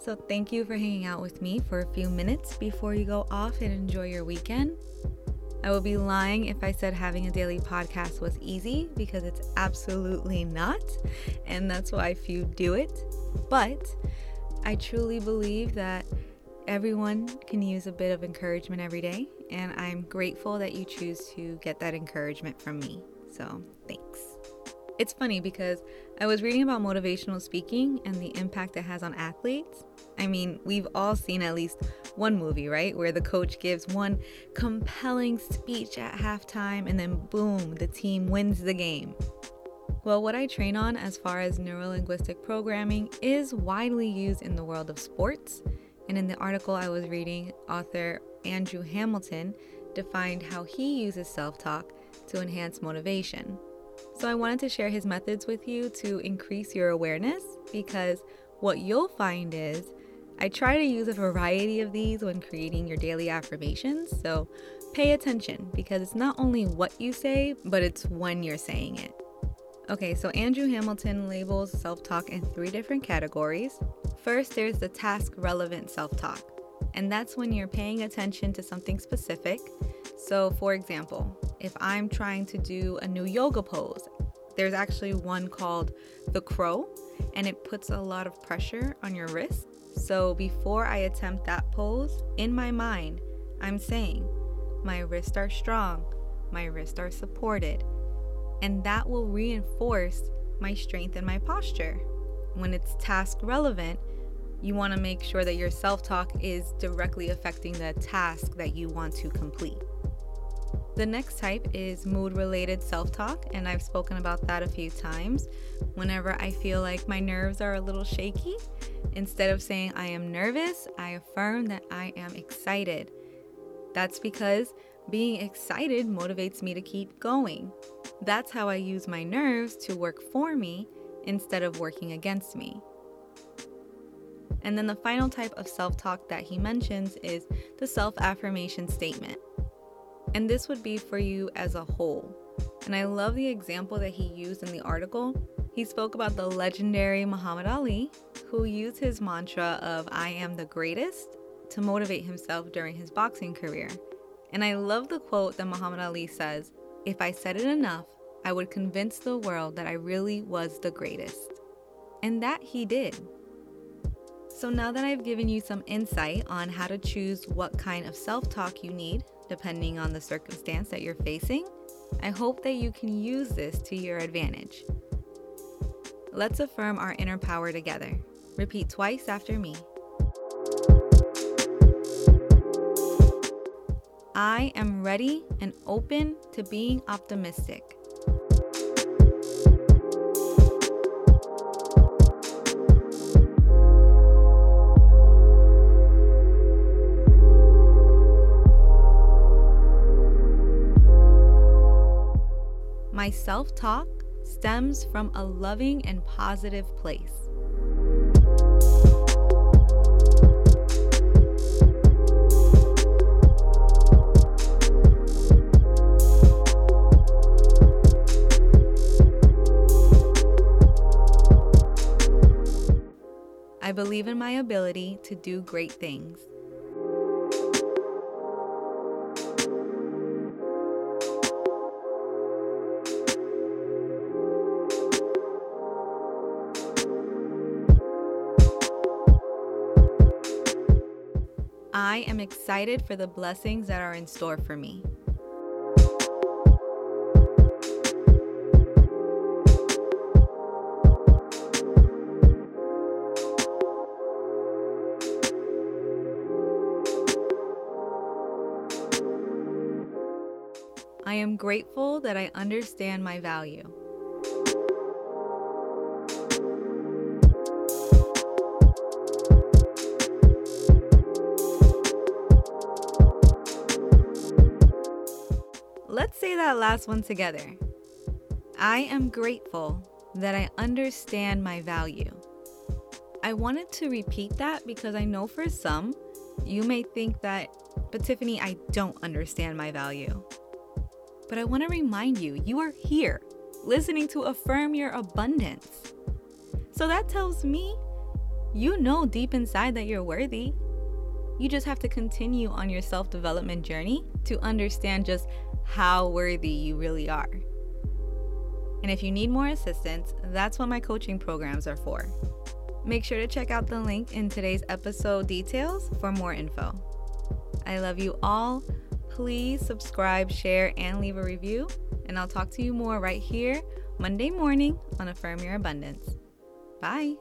So, thank you for hanging out with me for a few minutes before you go off and enjoy your weekend. I would be lying if I said having a daily podcast was easy because it's absolutely not, and that's why few do it. But I truly believe that everyone can use a bit of encouragement every day, and I'm grateful that you choose to get that encouragement from me. So, thanks. It's funny because I was reading about motivational speaking and the impact it has on athletes. I mean, we've all seen at least one movie, right? Where the coach gives one compelling speech at halftime and then boom, the team wins the game. Well, what I train on as far as neurolinguistic programming is widely used in the world of sports. And in the article I was reading, author Andrew Hamilton defined how he uses self talk to enhance motivation. So I wanted to share his methods with you to increase your awareness because what you'll find is I try to use a variety of these when creating your daily affirmations. So pay attention because it's not only what you say, but it's when you're saying it. Okay, so Andrew Hamilton labels self talk in three different categories. First, there's the task relevant self talk, and that's when you're paying attention to something specific. So, for example, if I'm trying to do a new yoga pose. There's actually one called the crow, and it puts a lot of pressure on your wrist. So before I attempt that pose, in my mind, I'm saying, my wrists are strong, my wrists are supported. And that will reinforce my strength and my posture. When it's task relevant, you want to make sure that your self talk is directly affecting the task that you want to complete. The next type is mood related self talk, and I've spoken about that a few times. Whenever I feel like my nerves are a little shaky, instead of saying I am nervous, I affirm that I am excited. That's because being excited motivates me to keep going. That's how I use my nerves to work for me instead of working against me. And then the final type of self talk that he mentions is the self affirmation statement. And this would be for you as a whole. And I love the example that he used in the article. He spoke about the legendary Muhammad Ali, who used his mantra of I am the greatest to motivate himself during his boxing career. And I love the quote that Muhammad Ali says If I said it enough, I would convince the world that I really was the greatest. And that he did. So now that I've given you some insight on how to choose what kind of self talk you need depending on the circumstance that you're facing, I hope that you can use this to your advantage. Let's affirm our inner power together. Repeat twice after me. I am ready and open to being optimistic. My self talk stems from a loving and positive place. I believe in my ability to do great things. I am excited for the blessings that are in store for me. I am grateful that I understand my value. That last one together. I am grateful that I understand my value. I wanted to repeat that because I know for some, you may think that, but Tiffany, I don't understand my value. But I want to remind you, you are here listening to affirm your abundance. So that tells me you know deep inside that you're worthy. You just have to continue on your self development journey to understand just how worthy you really are. And if you need more assistance, that's what my coaching programs are for. Make sure to check out the link in today's episode details for more info. I love you all. Please subscribe, share, and leave a review. And I'll talk to you more right here Monday morning on Affirm Your Abundance. Bye.